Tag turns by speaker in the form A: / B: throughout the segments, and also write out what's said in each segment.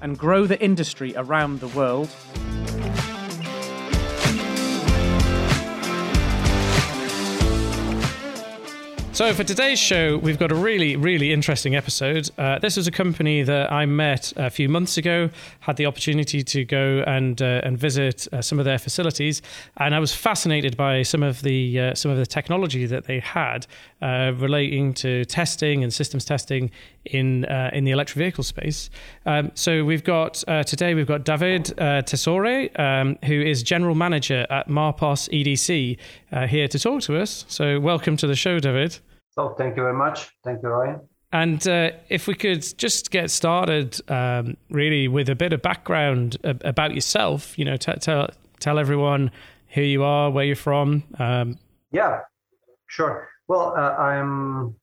A: and grow the industry around the world. So, for today's show, we've got a really, really interesting episode. Uh, this is a company that I met a few months ago, had the opportunity to go and uh, and visit uh, some of their facilities, and I was fascinated by some of the uh, some of the technology that they had uh, relating to testing and systems testing in uh, in the electric vehicle space. Um, so, we've got today we've got David Tessore, um, who is general manager at Marposs EDC, here to talk to us. So, welcome to the show, David.
B: So thank you very much. Thank you, Ryan.
A: And uh, if we could just get started, um, really, with a bit of background about yourself, you know, t- tell tell everyone who you are, where you're from. Um,
B: yeah, sure. Well, uh, I'm.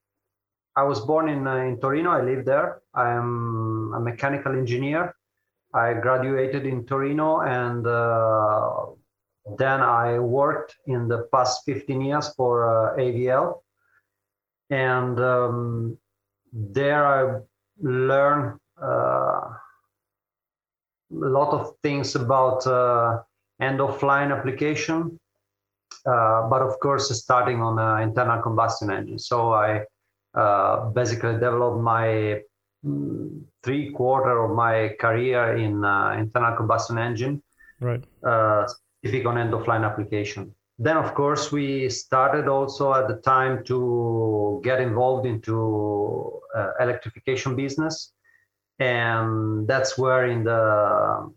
B: I was born in uh, in Torino. I live there. I'm a mechanical engineer. I graduated in Torino, and uh, then I worked in the past 15 years for uh, AVL and um, there I learned uh, a lot of things about uh, end of line application, uh, but of course starting on internal combustion engine. So I uh, basically developed my mm, three quarter of my career in uh, internal combustion engine,
A: right?
B: Uh, specific on end of line application. Then of course we started also at the time to get involved into uh, electrification business. And that's where in the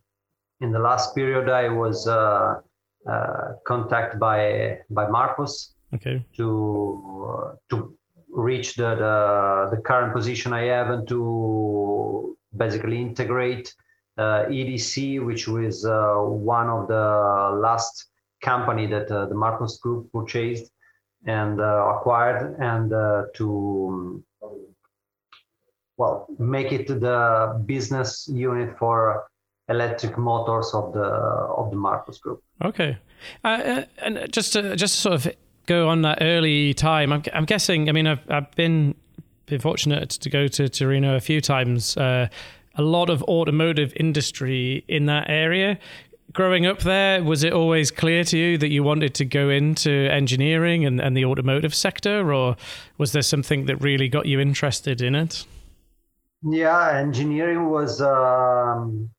B: in the last period i was uh, uh, contacted by by Marposs
A: okay.
B: to uh, to reach the, the, the current position i have and to basically integrate uh, edc which was uh, one of the last company that uh, the Marposs Group purchased and uh, acquired, and uh, to well make it the business unit for electric motors of the of the Marposs Group.
A: Okay, uh, and just to, just to sort of go on that early time, I'm, I'm guessing. I mean, I've I've been been fortunate to go to Torino a few times. Uh, a lot of automotive industry in that area growing up there, was it always clear to you that you wanted to go into engineering and, and the automotive sector, or was there something that really got you interested in it?
B: Yeah, engineering was um,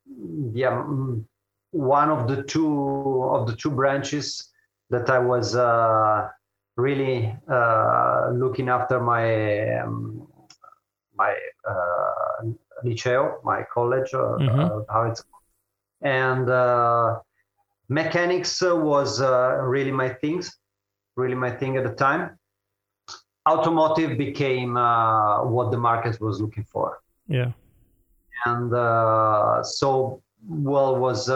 B: yeah one of the two of the two branches that I was uh, really uh, looking after my um, my uh, liceo, my college, uh, mm-hmm. how it's and uh, mechanics was uh, really my things, really my thing at the time. Automotive became uh, what the market was looking for.
A: Yeah,
B: and so well was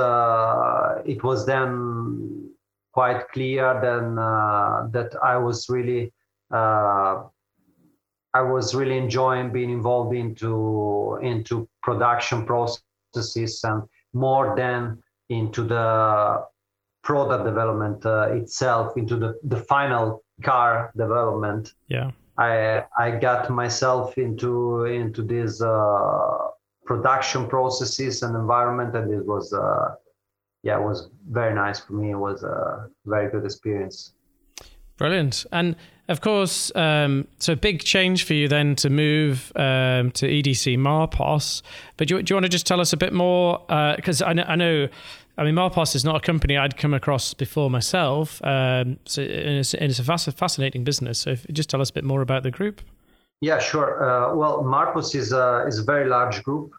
B: it was then quite clear then uh, that I was really uh, I was really enjoying being involved into into production processes and more than into the product development uh, itself, into the, the final car development.
A: Yeah.
B: I I got myself into into these uh, production processes and environment, and it was uh, yeah, it was very nice for me. It was a very good experience.
A: Brilliant. And of course, um, so big change for you then to move um, to EDC Marposs. But do you, do you, want to just tell us a bit more? Because uh, I, know, I know, I mean, Marposs is not a company I'd come across before myself. Um, so it's, it's, a fascinating business. So just tell us a bit more about the group.
B: Yeah, sure. Uh, well, Marposs is a, is a very large group.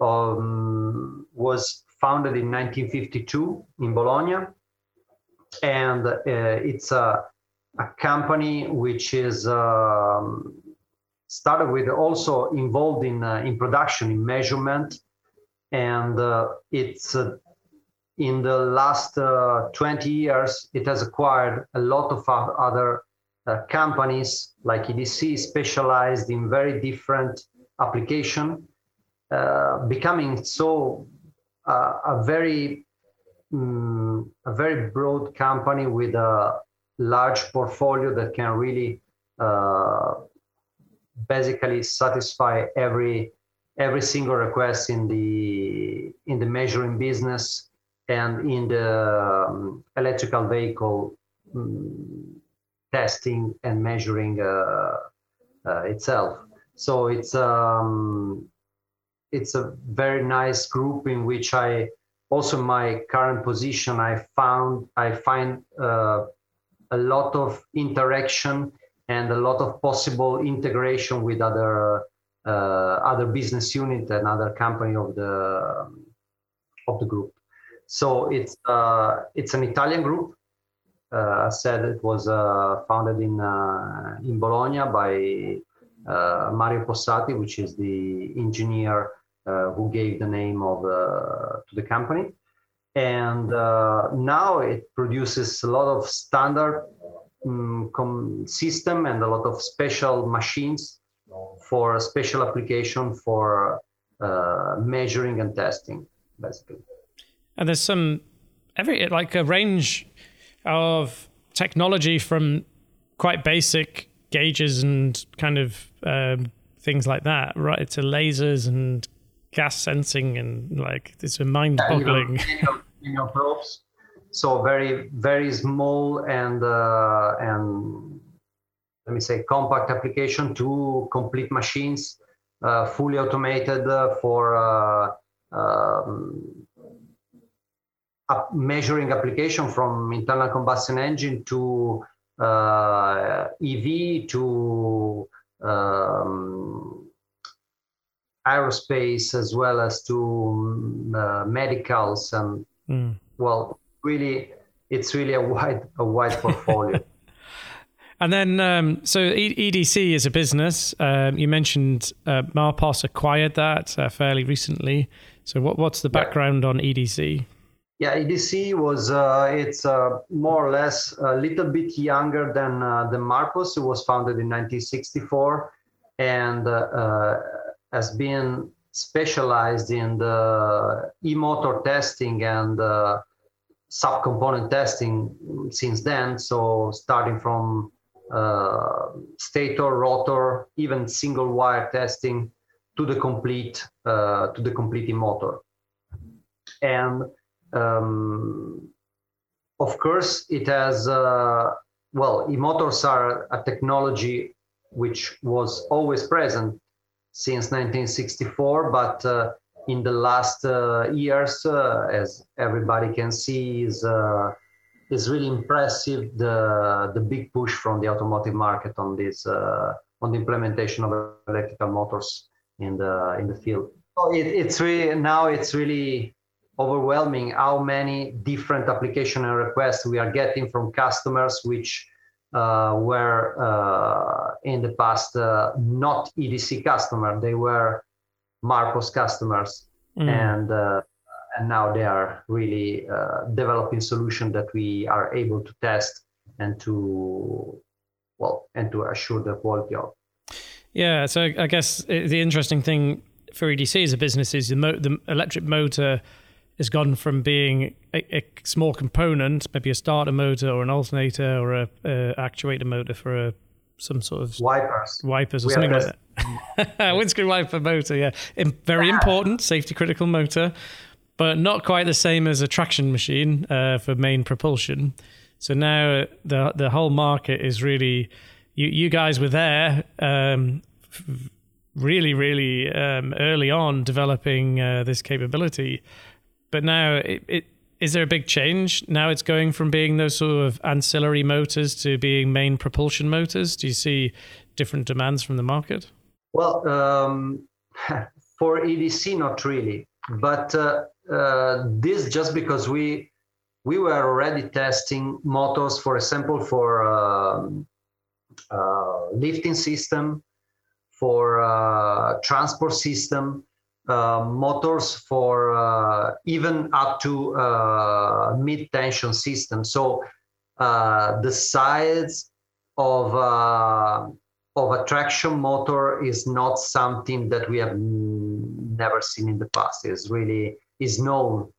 B: Um, was founded in 1952 in Bologna, and uh, it's a a company which is um, started with also involved in uh, in production in measurement. And uh, it's uh, in the last uh, 20 years, it has acquired a lot of other uh, companies like EDC specialized in very different application, becoming so uh, a very um, a very broad company with a large portfolio that can really uh, basically satisfy every every single request in the in the measuring business and in the um, electrical vehicle um, testing and measuring uh, uh, itself. So it's um, it's a very nice group in which I also my current position I found I find uh, a lot of interaction and a lot of possible integration with other uh, other business unit and other company of the of the group. So it's uh, it's an Italian group. Uh, I said it was uh, founded in uh, in Bologna by uh, Mario Possati, which is the engineer who gave the name of to the company. And now it produces a lot of standard um, system and a lot of special machines for a special application for uh, measuring and testing, basically.
A: And there's some every like a range of technology from quite basic gauges and kind of um, things like that, right, to lasers and gas sensing and like it's a mind-boggling.
B: you know, probes so very very small and uh, and let me say compact application to complete machines uh, fully automated uh, for uh, um, measuring application from internal combustion engine to uh, EV to um, aerospace as well as to uh, medicals and mm. well really it's really a wide a wide portfolio.
A: and then, um, so EDC is a business. Um, you mentioned uh, Marposs acquired that uh, fairly recently. So, what, what's the background yeah. on EDC?
B: Yeah, EDC was uh, it's uh, more or less a little bit younger than uh, the Marposs. It was founded in 1964 and uh, has been specialized in the e-motor testing and subcomponent testing since then. So starting from uh, stator, rotor, even single wire testing to the complete uh, to the complete motor. And um, of course, it has uh, well, e-motors are a technology which was always present since 1964, but uh, in the last uh, years, uh, as everybody can see, is uh, is really impressive. The the big push from the automotive market on this on the implementation of electrical motors in the in the field. So it, it's really now it's really overwhelming how many different application and requests we are getting from customers which uh, were uh, in the past uh, not EDC customer. They were Marposs customers, mm. and uh, and now they are really uh, developing solution that we are able to test and to well and to assure the quality of.
A: Yeah, so I guess the interesting thing for EDC as a business is the, mo- the electric motor has gone from being a, a, small component, maybe a starter motor or an alternator or a, a actuator motor for a some sort of
B: wipers,
A: wipers or we something like that. Windscreen wiper motor, yeah, very important, safety critical motor, but not quite the same as a traction machine uh, for main propulsion. So now the the whole market is really you you guys were there. Um, really, really um, early on developing uh, this capability, but now it, it is there a big change now? It's going from being those sort of ancillary motors to being main propulsion motors. Do you see different demands from the market?
B: Well, um, for EDC, not really, but uh, uh, this just because we we were already testing motors, for example, for um, uh, lifting system, for uh, transport system, uh, motors for uh, even up to uh, mid tension system. So uh, the size of uh, of a traction motor is not something that we have never seen in the past. It's really is known.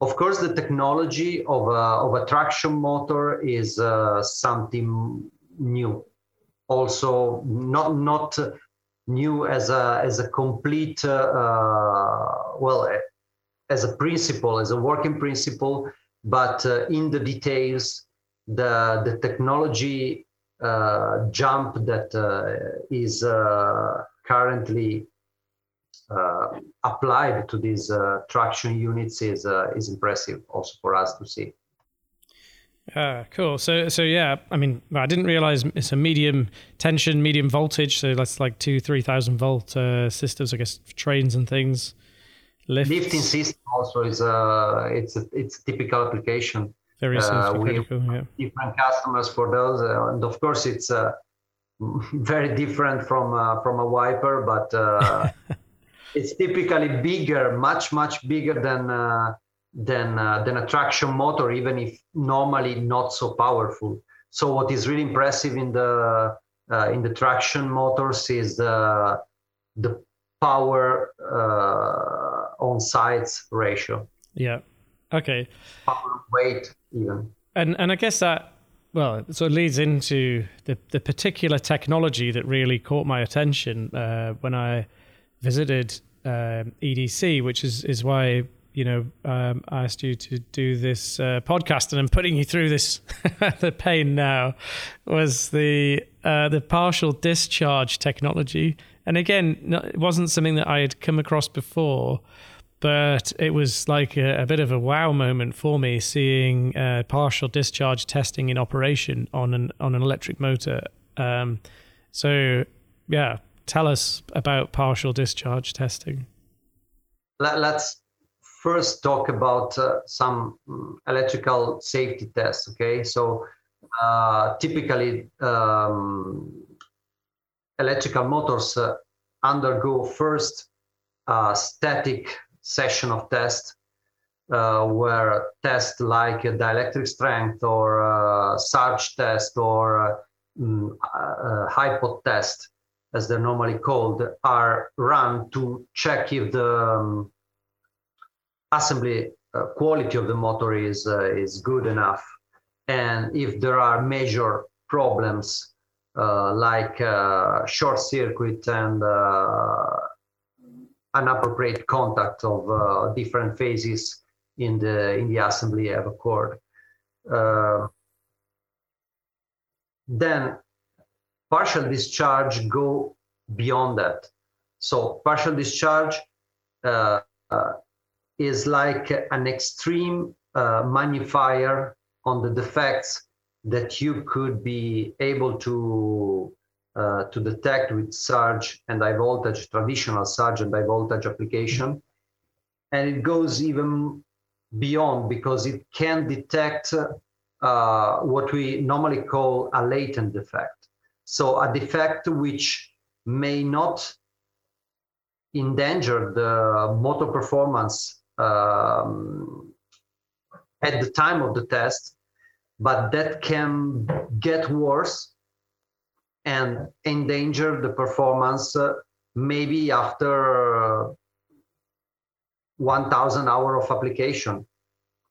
B: Of course, the technology of a, of a traction motor is something new. Also, not not new as a as a complete uh, well as a principle as a working principle, but uh, in the details, the the technology uh, jump that uh, is uh, currently applied to these traction units is is impressive also for us to see.
A: Ah, cool. So, so yeah, I mean, I didn't realize it's a medium tension, medium voltage. So that's like two, three thousand volt uh, systems, I guess, trains and things.
B: Lifts. Lifting system also is a it's a it's a typical application.
A: Very uh, we have yeah.
B: different customers for those, uh, and of course it's uh, very different from uh, from a wiper, but uh, it's typically bigger, much much bigger than uh, than than a traction motor, even if normally not so powerful. So what is really impressive in the in the traction motors is the the power on sides ratio.
A: Yeah. Okay.
B: Power weight even.
A: And and I guess that well, so it leads into the the particular technology that really caught my attention uh, when I visited um, EDC, which is is why you know um, asked you to do this uh, podcast, and I'm putting you through this the pain now was the uh, the partial discharge technology, and again, it wasn't something that I had come across before but it was like a, a, bit of a wow moment for me seeing uh, partial discharge testing in operation on an on an electric motor. Um, so, yeah, tell us about partial discharge testing.
B: Let, us first talk about uh, some mm, electrical safety tests. Okay, so uh, typically um, electrical motors uh, undergo first uh, static session of test uh, where tests like dielectric strength or surge test or um, uh, hi-pot test, as they're normally called, are run to check if the um, assembly uh, quality of the motor is uh, is good enough, and if there are major problems uh, like short circuit and inappropriate contact of uh, different phases in the in the assembly of a cord. Uh, then partial discharge go beyond that. So partial discharge uh, uh is like an extreme uh, magnifier on the defects that you could be able to uh, to detect with surge and high voltage, traditional surge and high voltage application. And it goes even beyond because it can detect uh, what we normally call a latent defect. So a defect which may not endanger the motor performance um, at the time of the test, but that can get worse and endanger the performance uh, maybe after uh, 1000 hour of application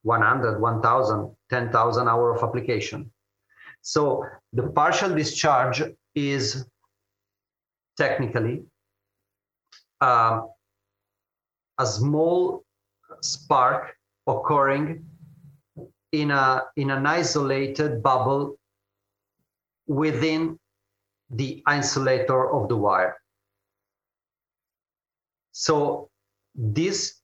B: 100 1000 10000 hour of application. So the partial discharge is technically uh, a small spark occurring in a in an isolated bubble within the insulator of the wire. So this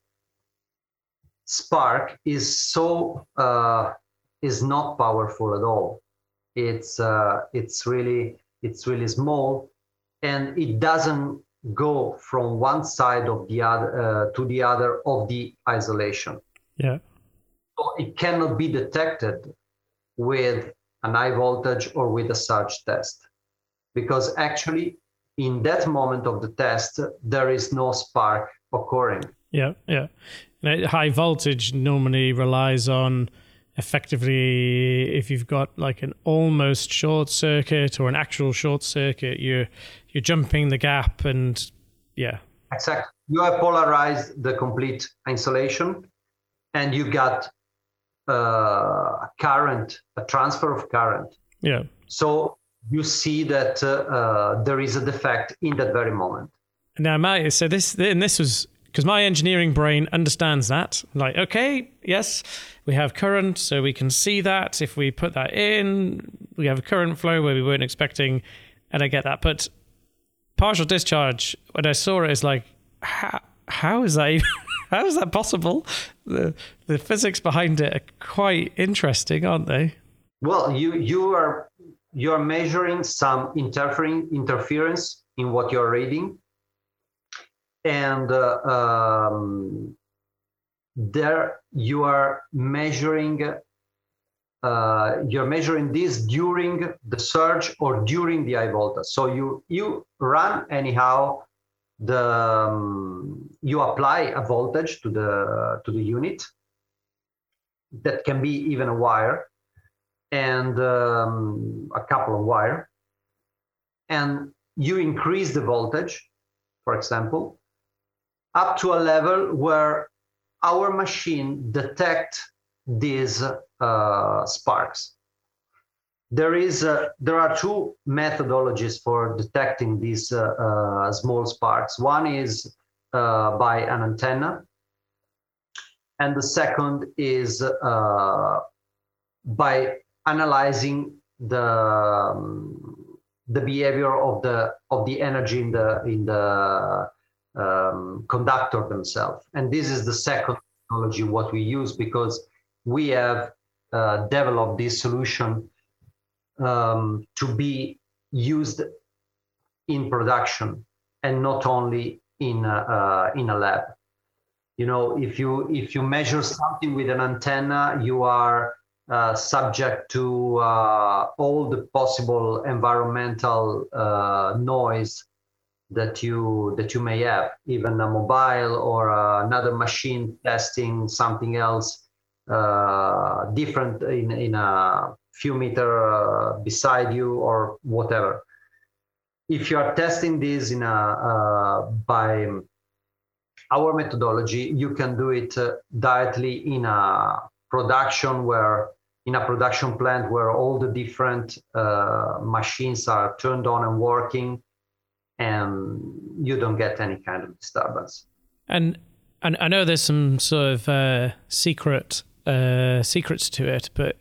B: spark is so uh, is not powerful at all. It's uh, it's really it's really small, and it doesn't go from one side of the other uh, to the other of the isolation.
A: Yeah.
B: So it cannot be detected with an high voltage or with a surge test because actually in that moment of the test there is no spark occurring.
A: Yeah, yeah. high voltage normally relies on effectively if you've got like an almost short circuit or an actual short circuit, you're you're jumping the gap and yeah.
B: Exactly. You have polarized the complete insulation and you got uh, a current, a transfer of current.
A: Yeah.
B: So you see that uh, uh, there is a defect in that very moment.
A: Now, my so this and this was because my engineering brain understands that. Like, okay, yes, we have current, so we can see that. If we put that in, we have a current flow where we weren't expecting, and I get that. But partial discharge, when I saw it, is like, how, how is that? Even, how is that possible? The the physics behind it are quite interesting, aren't they?
B: Well, you you are you are measuring some interfering interference in what you're reading and uh, um, there you are measuring uh, you're measuring this during the surge or during the high voltage. So you you run anyhow the um, you apply a voltage to the to the unit that can be even a wire and um, a couple of wire and you increase the voltage for example up to a level where our machine detect these uh, sparks. There is a, there are two methodologies for detecting these uh, uh, small sparks. One is uh, by an antenna, and the second is uh, by analyzing the um, the behavior of the of the energy in the in the um, conductor themselves. And this is the second technology what we use because we have uh, developed this solution um, to be used in production and not only in a, uh, in a lab. You know, if you if you measure something with an antenna, you are uh, subject to uh, all the possible environmental uh, noise that you that you may have, even a mobile or uh, another machine testing something else uh, different in in a few meter uh, beside you or whatever. If you are testing this in a uh, by our methodology, you can do it uh, directly in a production where in a production plant where all the different uh, machines are turned on and working and you don't get any kind of disturbance.
A: And and I know there's some sort of secret uh, secrets to it, but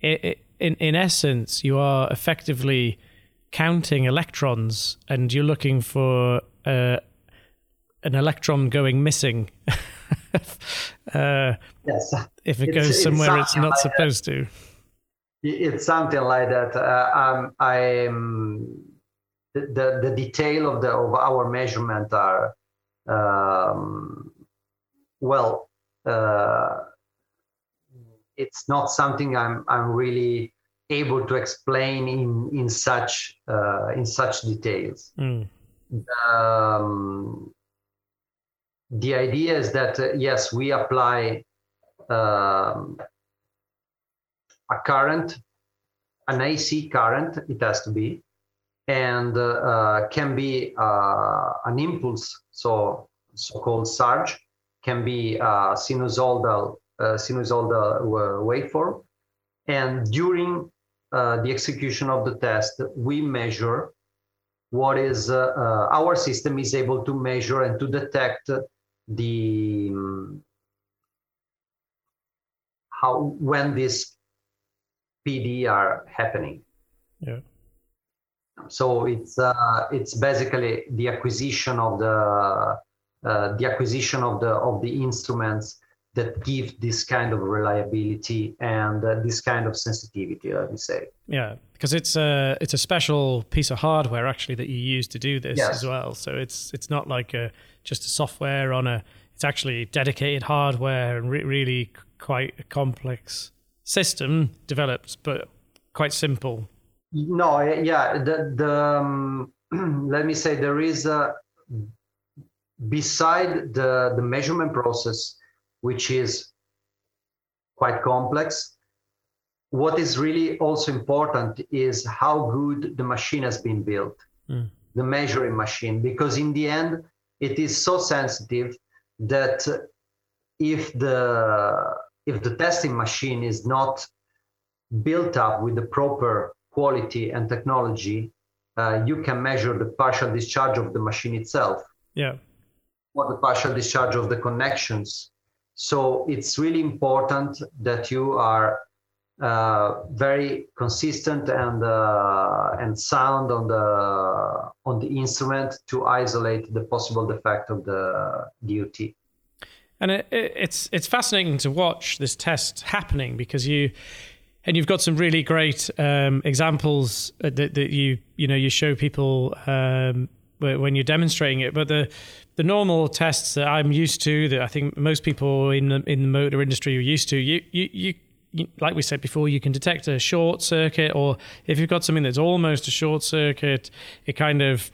A: it, it, in in essence, you are effectively counting electrons, and you're looking for uh, an electron going missing.
B: Uh, yes.
A: If it it's, goes somewhere it's, it's not like supposed that. to.
B: It's something like that. Uh, um, I'm the, the, detail of the of our measurement are um, well uh, it's not something I'm I'm really able to explain in in such uh, in such details. Mm. Um, the idea is that uh, yes, we apply um, a current, an AC current. It has to be, and uh, uh, can be uh, an impulse, so so-called surge, can be sinusoidal sinusoidal waveform, and during the execution of the test, we measure what is our system is able to measure and to detect the um, how when this PD are happening.
A: Yeah.
B: So it's uh, it's basically the acquisition of the uh, the acquisition of the of the instruments that give this kind of reliability and uh, this kind of sensitivity. Let me say.
A: Yeah, because it's a it's a special piece of hardware actually that you use to do this yes. as well. So it's it's not like a just a software on a. It's actually dedicated hardware and re- really quite a complex system developed, but quite simple
B: no, yeah, the the um, let me say there is a beside the, the measurement process, which is quite complex, what is really also important is how good the machine has been built, mm. the measuring machine, because in the end, it is so sensitive that if the if the testing machine is not built up with the proper quality and technology, uh, you can measure the partial discharge of the machine itself.
A: Yeah.
B: Or the partial discharge of the connections. So it's really important that you are uh, very consistent and uh, and sound on the on the instrument to isolate the possible defect of the DUT.
A: And it, it, it's it's fascinating to watch this test happening because you and you've got some really great um, examples that, that, you you know you show people um, when you're demonstrating it. But the the normal tests that I'm used to, that I think most people in the, in the motor industry are used to, you you, you like we said before, you can detect a short circuit, or if you've got something that's almost a short circuit, it kind of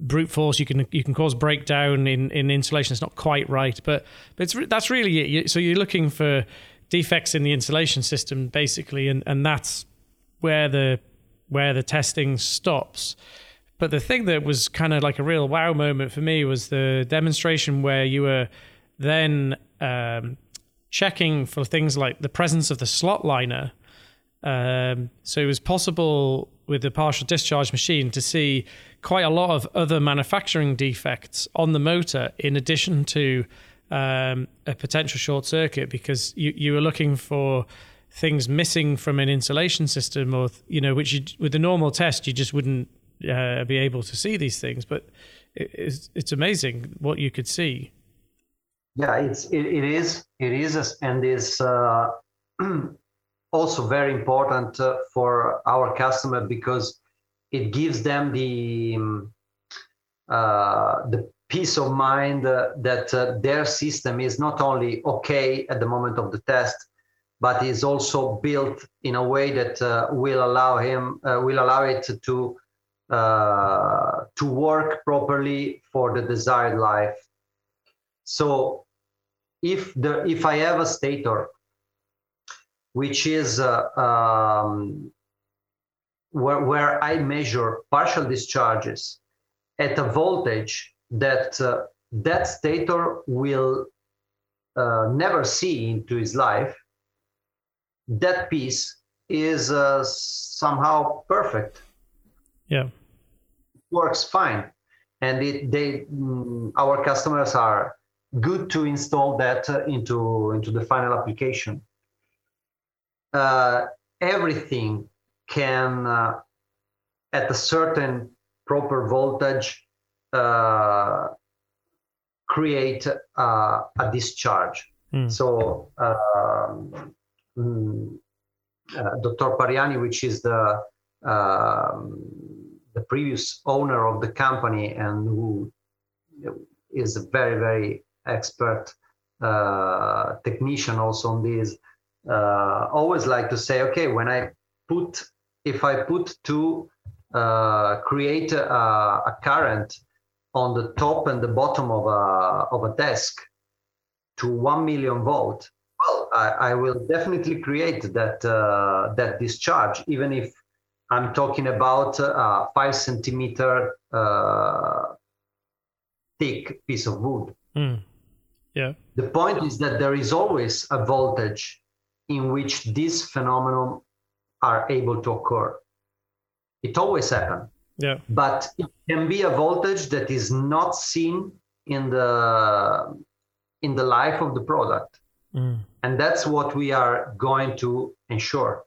A: brute force you can you can cause breakdown in in insulation. It's not quite right, but but it's that's really it. So you're looking for defects in the insulation system basically and and that's where the where the testing stops but the thing that was kind of like a real wow moment for me was the demonstration where you were then um, checking for things like the presence of the slot liner. Um, so it was possible with the partial discharge machine to see quite a lot of other manufacturing defects on the motor in addition to um, a potential short circuit because you, you were looking for things missing from an insulation system or you know which you, with the normal test you just wouldn't uh, be able to see these things but it, it's, it's amazing what you could see.
B: Yeah it's it, it is it is and is uh, also very important uh, for our customer because it gives them the um, uh, the peace of mind uh, that uh, their system is not only okay at the moment of the test, but is also built in a way that uh, will allow him will allow it to uh, to work properly for the desired life. So, if the if I have a stator, which is uh, um, where where I measure partial discharges at a voltage that uh, that stator will uh, never see into his life, that piece is uh, somehow perfect.
A: Yeah,
B: works fine, and it, they mm, our customers are good to install that uh, into into the final application. Uh, everything can uh, at a certain proper voltage uh, create uh, a discharge. Mm. So, um, mm, uh, Dr. Pariani, which is the um, the previous owner of the company and who is a very very expert uh, technician also on this uh, always like to say okay when i put if i put to uh, create a, a, current on the top and the bottom of a, of a desk to 1 million volt, well, I, I will definitely create that, uh, that discharge, even if I'm talking about a five centimeter uh, thick piece of wood.
A: Mm. Yeah.
B: The point is that there is always a voltage in which these phenomena are able to occur. It always happens.
A: Yeah.
B: But it can be a voltage that is not seen in the in the life of the product. Mm. And that's what we are going to ensure.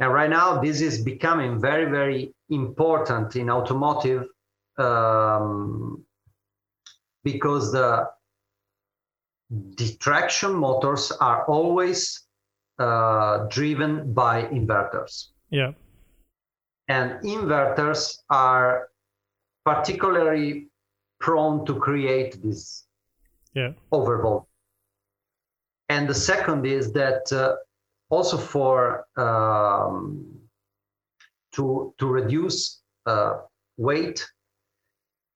B: And right now, this is becoming very, very important in automotive um, because the, the traction motors are always uh, driven by inverters.
A: Yeah.
B: And inverters are particularly prone to create this
A: yeah.
B: overvolt. And the second is that uh, also for um, to to reduce uh, weight,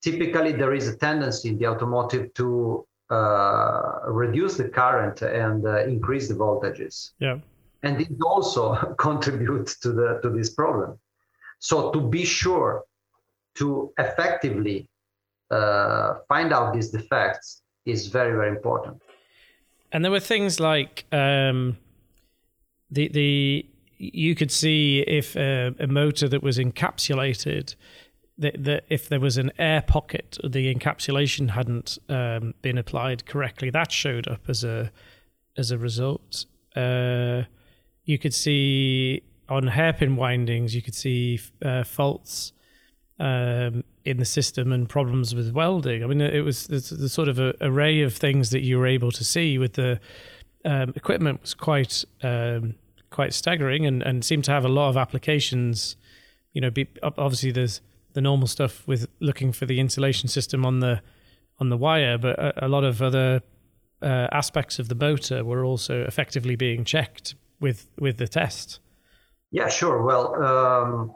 B: typically there is a tendency in the automotive to uh, reduce the current and uh, increase the voltages.
A: Yeah.
B: And it also contributes to the to this problem. So to be sure to effectively uh, find out these defects is very very important.
A: And there were things like um, the the you could see if a, a motor that was encapsulated that, that if there was an air pocket, the encapsulation hadn't um, been applied correctly. That showed up as a as a result. Uh, you could see on hairpin windings, you could see uh, faults um, in the system and problems with welding. I mean, it was the, the sort of array of things that you were able to see with the um, equipment was quite um, quite staggering and, and seemed to have a lot of applications. You know, be, obviously there's the normal stuff with looking for the insulation system on the on the wire, but a, a lot of other uh, aspects of the motor were also effectively being checked with with the test.
B: Yeah, sure. Well, um,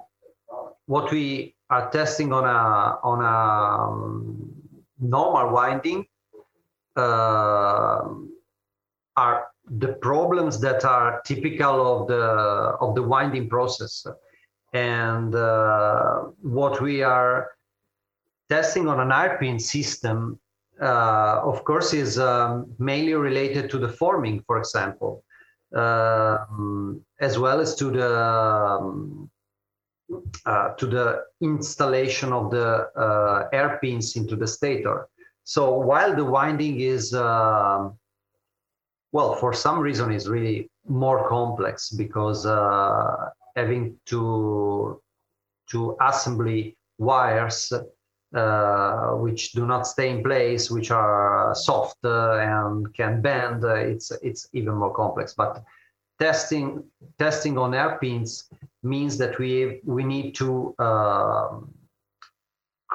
B: what we are testing on a on a um, normal winding uh, are the problems that are typical of the of the winding process and uh, what we are testing on an hairpin system, uh, of course, is um, mainly related to the forming, for example, um, as well as to the um, uh, to the installation of the uh, hairpins into the stator. So while the winding is uh, well, for some reason, it's really more complex because uh, having to to assembly wires uh, which do not stay in place, which are soft uh, and can bend. Uh, it's it's even more complex. But testing testing on hairpins means that we we need to um,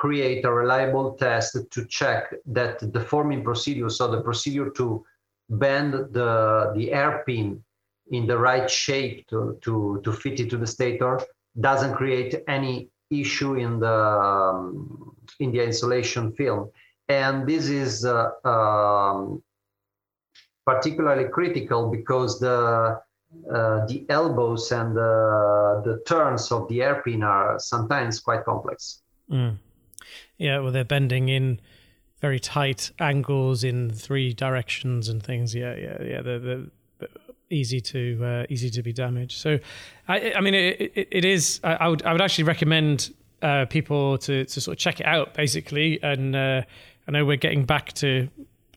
B: create a reliable test to check that the forming procedure, so the procedure to bend the the hairpin in the right shape to, to, to fit it to the stator doesn't create any issue in the um, in the insulation film and this is uh, um, particularly critical because the uh, the elbows and the, the turns of the hairpin are sometimes quite complex.
A: Mm. Yeah, well, they're bending in very tight angles in three directions and things. Yeah, yeah, yeah. The, the, easy to uh, easy to be damaged. So, I, I mean, it, it, it is. I, I, would I would actually recommend uh, people to to sort of check it out, basically. And uh, I know we're getting back to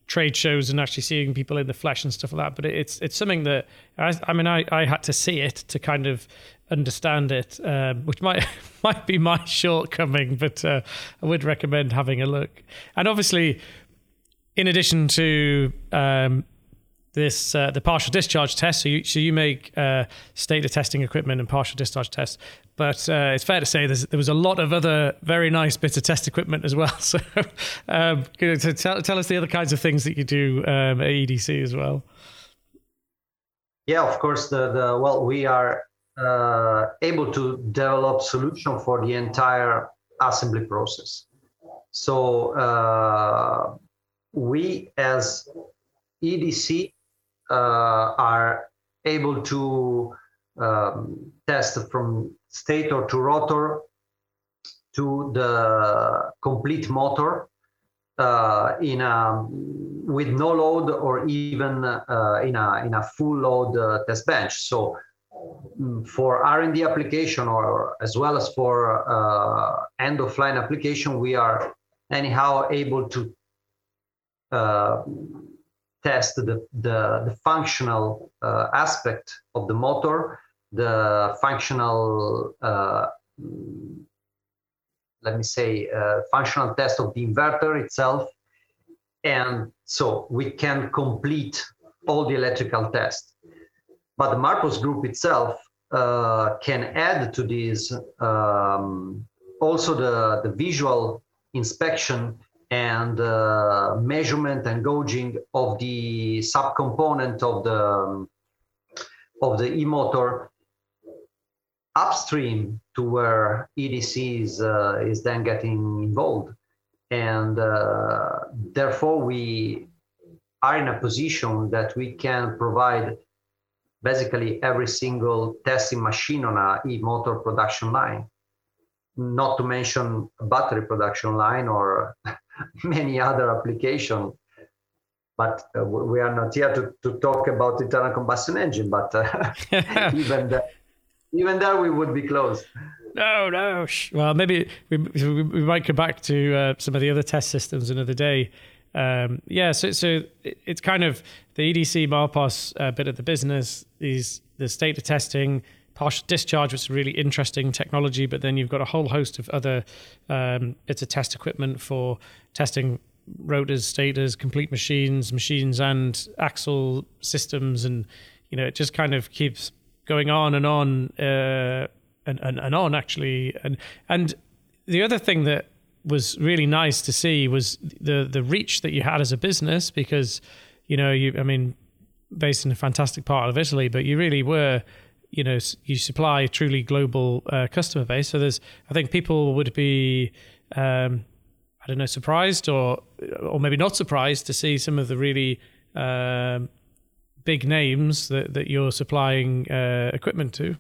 A: trade shows and actually seeing people in the flesh and stuff like that. But it's it's something that I, I mean, I, I had to see it to kind of understand it, um, which might might be my shortcoming, but uh, I would recommend having a look. And obviously, in addition to um, this uh, the partial discharge test. So you, so you make uh, stator testing equipment and partial discharge tests, but uh, it's fair to say there was a lot of other very nice bits of test equipment as well. So um, tell, tell us the other kinds of things that you do um, at EDC as well.
B: Yeah, of course. The, the well, we are uh, able to develop solution for the entire assembly process. So uh, we as EDC uh, are able to um, test from stator to rotor to the complete motor uh, in a with no load or even uh, in a in a full load uh, test bench. So for R&D application or as well as for uh, end of line application, we are anyhow able to uh, test the, the, the functional uh, aspect of the motor, the functional, uh, let me say, uh, functional test of the inverter itself. And so we can complete all the electrical tests. But the Marposs group itself uh, can add to this um, also the, the visual inspection and uh, measurement and gauging of the subcomponent of the um, of the e-motor upstream to where EDC is uh, is then getting involved, and uh, therefore we are in a position that we can provide basically every single testing machine on a e-motor production line. Not to mention battery production line or many other application. But uh, we are not here to, to talk about internal combustion engine but uh, even there even there we would be close.
A: No no well maybe we, we might come back to uh, some of the other test systems another day um, yeah so, so it's kind of the edc Marposs uh, bit of the business is the stator testing partial discharge, which is really interesting technology. But then you've got a whole host of other um, it's a test equipment for testing rotors, stators, complete machines, machines and axle systems, and you know it just kind of keeps going on and on uh, and, and and on actually. And and the other thing that was really nice to see was the the reach that you had as a business because you know you I mean based in a fantastic part of Italy, but you really were you know you supply a truly global uh, customer base. So there's I think people would be um, I don't know surprised or or maybe not surprised to see some of the really um, big names that that you're supplying uh, equipment to.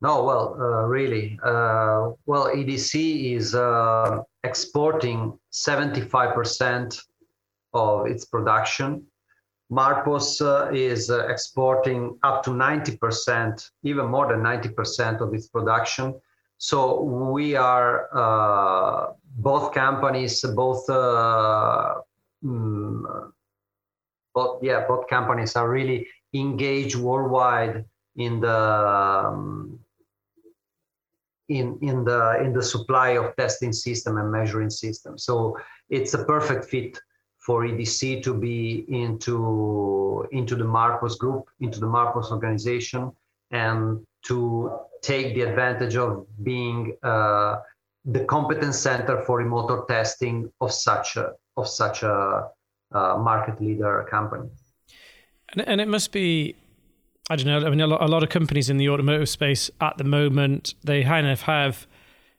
B: No, well, uh, really. Uh, well, EDC is uh, exporting 75% of its production Marposs uh, is uh, exporting up to 90%, even more than 90% of its production. So we are uh, both companies, both, mm, both, yeah, both companies are really engaged worldwide in the um, in in the in the supply of testing system and measuring system. So it's a perfect fit for EDC to be into into the Marposs group, into the Marposs organization, and to take the advantage of being uh, the competence center for remote testing of such a of such a, a market leader company.
A: And, and, it must be, I don't know. I mean, a lot, of companies in the automotive space at the moment they kind of have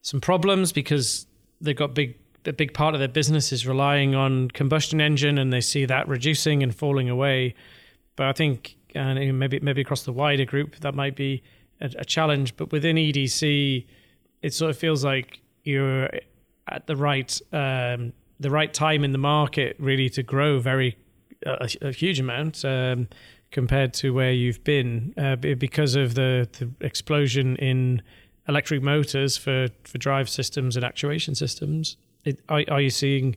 A: some problems because they've got big a big part of their business is relying on combustion engine, and they see that reducing and falling away. But I think, and maybe maybe across the wider group, that might be a, a challenge. But within EDC, it sort of feels like you're at the right um, the right time in the market, really, to grow very a, a huge amount. Um, compared to where you've been uh, because of the, the explosion in electric motors for, for drive systems and actuation systems it, are, are you seeing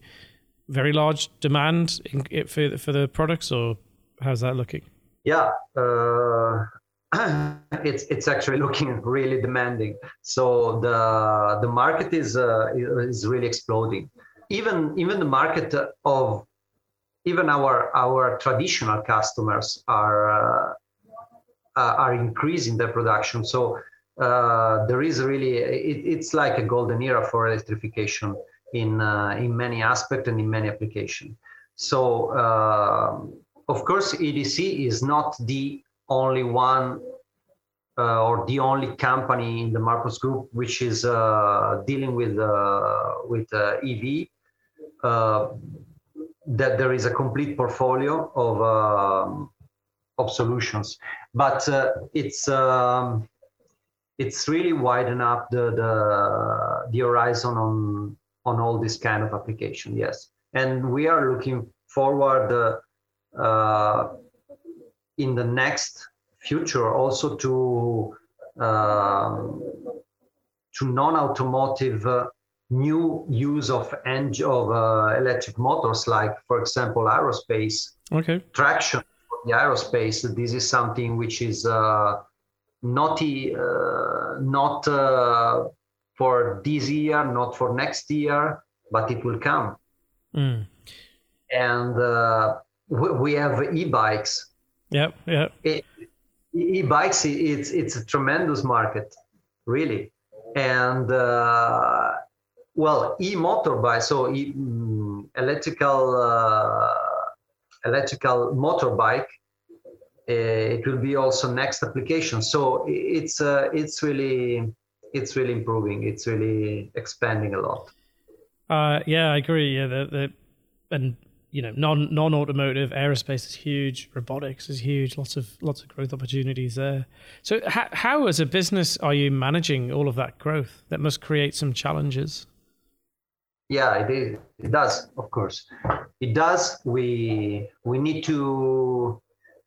A: very large demand in, for for the products, or how's that looking?
B: Yeah, uh, it's it's actually looking really demanding. So the the market is uh, is really exploding. Even even the market of even our our traditional customers are uh, are increasing their production. So uh, there is really it, it's like a golden era for electrification in uh, in many aspects and in many applications. So uh, of course, EDC is not the only one uh, or the only company in the Marposs Group which is uh, dealing with uh, with uh, EV. That there is a complete portfolio of um, of solutions, but it's um, it's really widen up the, the the horizon on on all this kind of application. Yes, and we are looking forward uh, uh, in the next future also to um, to non-automotive uh, new use of engine of uh, electric motors, like for example aerospace.
A: Okay.
B: Traction for the aerospace. This is something which is uh, not uh, not for this year, not for next year, but it will come. Mm. And uh, we, we have e-bikes.
A: Yep, yep.
B: It, e-bikes, it's it's a tremendous market, really. And uh, well, e-motorbike, so e, mm, electrical uh, electrical motorbike, uh, it will be also next application. So it's uh, it's really it's really improving. It's really expanding a lot.
A: Uh, yeah, I agree. Yeah, the, the and you know non non automotive aerospace is huge, robotics is huge. Lots of lots of growth opportunities there. So how how as a business are you managing all of that growth? That must create some challenges.
B: Yeah, it is. It does, of course. It does. We we need to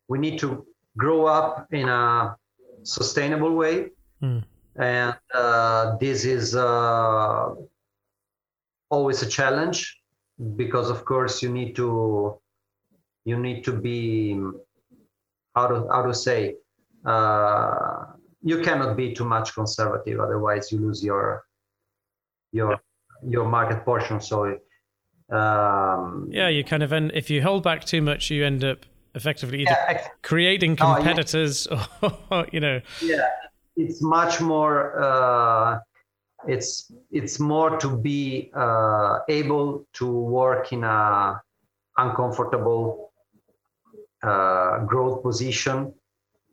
B: we need to grow up in a sustainable way, mm. and uh, this is uh, always a challenge because, of course, you need to you need to be how to how to say uh, you cannot be too much conservative, otherwise you lose your your your market portion. So um,
A: yeah, you kind of end if you hold back too much, you end up effectively either yeah, creating competitors oh, yeah. or you know.
B: Yeah, it's much more. Uh, it's it's more to be uh, able to work in a uncomfortable uh, growth position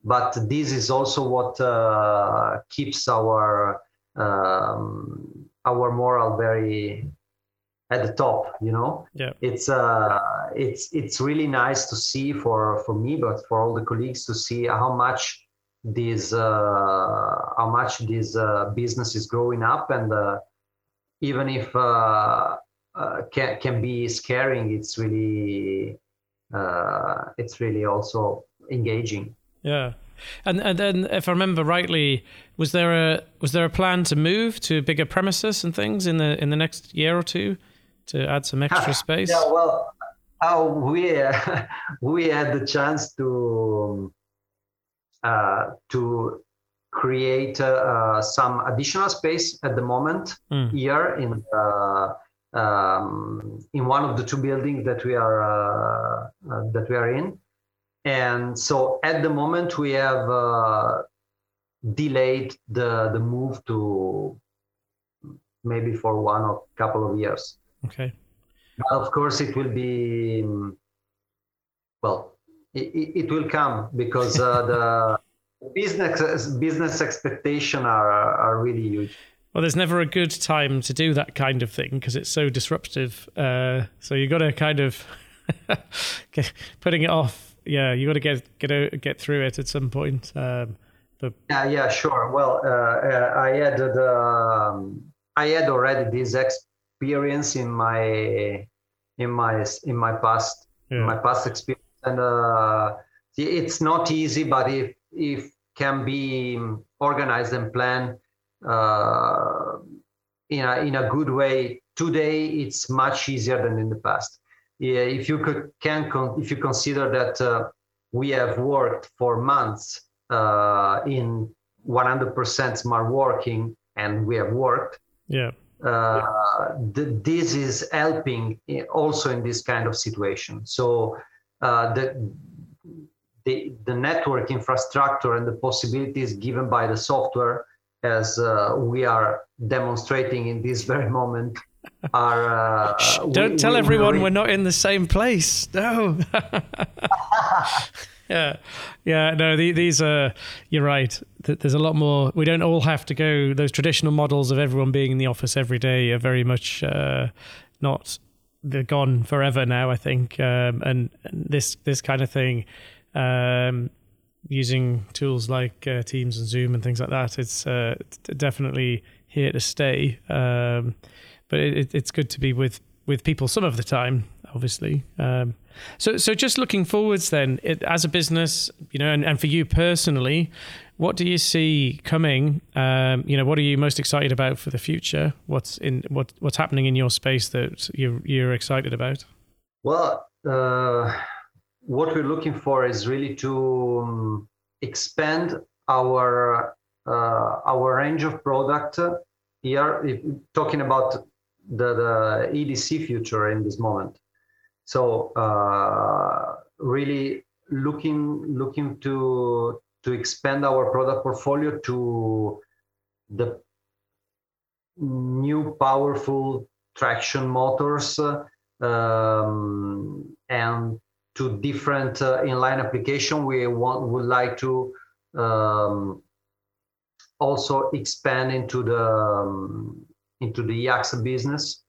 B: but this is also what uh, keeps our um, our moral very at the top you know?
A: Yeah.
B: It's uh it's it's really nice to see for for me but for all the colleagues to see how much this uh how much this uh, business is growing up and uh, even if uh, uh, can can be scaring it's really uh, it's really also engaging
A: yeah and and then, if I remember rightly, was there a was there a plan to move to bigger premises and things in the in the next year or two to add some extra space?
B: Yeah, well, uh, we uh, we had the chance to uh, to create uh, some additional space at the moment mm. here in uh, um, in one of the two buildings that we are uh, that we are in and so at the moment we have uh, delayed the the move to maybe for one or couple of years.
A: Okay.
B: But of course it will be well it, it will come because uh, the business business expectation are are really huge.
A: Well, there's never a good time to do that kind of thing because it's so disruptive. Uh, so you got to kind of putting it off yeah, you got to get get out, get through it at some point. Um, but
B: yeah, yeah, sure. Well, uh, uh, I had the um, I had already this experience in my in my in my past yeah. in my past experience, and uh, it's not easy, but if if can be organized and planned uh, in a in a good way, today it's much easier than in the past if you could, can if you consider that uh, we have worked for months uh, in 100% smart working and we have worked
A: yeah.
B: uh, th- this is helping also in this kind of situation. So uh, the, the the network infrastructure and the possibilities given by the software as uh, we are demonstrating in this very moment are.
A: Uh, Don't we, tell we, everyone we, are not in the same place. No. yeah, yeah. No, the, these are. You're right. There's a lot more. We don't all have to go. Those traditional models of everyone being in the office every day are very much uh, not. They're gone forever now. I think, um, and, and, this this kind of thing. Um, using tools like uh, Teams and Zoom and things like that, it's uh, definitely here to stay. Um, but it, it's good to be with with people some of the time, obviously. Um, so so just looking forwards then, it, as a business, you know, and, and for you personally, what do you see coming? Um, you know, what are you most excited about for the future? What's in what what's happening in your space that you're you're excited about?
B: Well, uh, what we're looking for is really to um, expand our uh, our range of product here. If, talking about the, the EDC future in this moment. So uh, really looking looking to to expand our product portfolio to the new powerful traction motors um, and to different uh, inline application we want would like to um, also expand into the um, into the EAXA business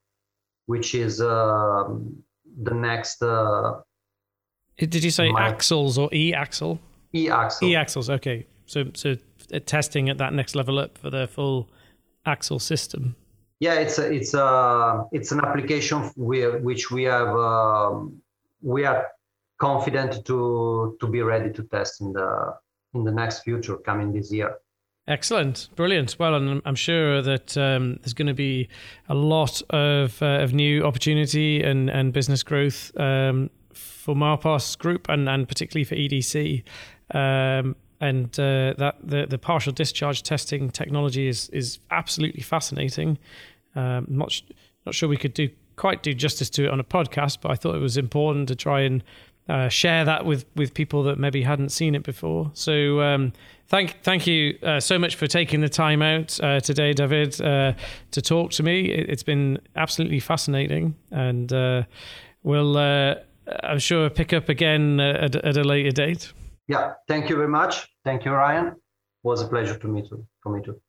B: which is uh, the next. Uh,
A: Did you say my, axles or e axle?
B: E axle.
A: E axles. Okay, so so testing at that next level up for the full axle system.
B: Yeah, it's a, it's a it's an application we, which we have um, we are confident to to be ready to test in the in the next future coming this year.
A: Excellent, brilliant. Well, and I'm sure that um, there's going to be a lot of uh, of new opportunity and and business growth um, for Marposs Group and and particularly for EDC. Um, and uh, that the the partial discharge testing technology is is absolutely fascinating. Um, not not sure we could do quite do justice to it on a podcast, but I thought it was important to try and uh, share that with with people that maybe hadn't seen it before. So um, thank thank you uh, so much for taking the time out uh, today, David, uh, to talk to me. It, has been absolutely fascinating, and uh, we'll uh, I'm sure pick up again at, at, a later date.
B: Yeah, thank you very much. Thank you, Ryan. It was a pleasure to meet you. For me too.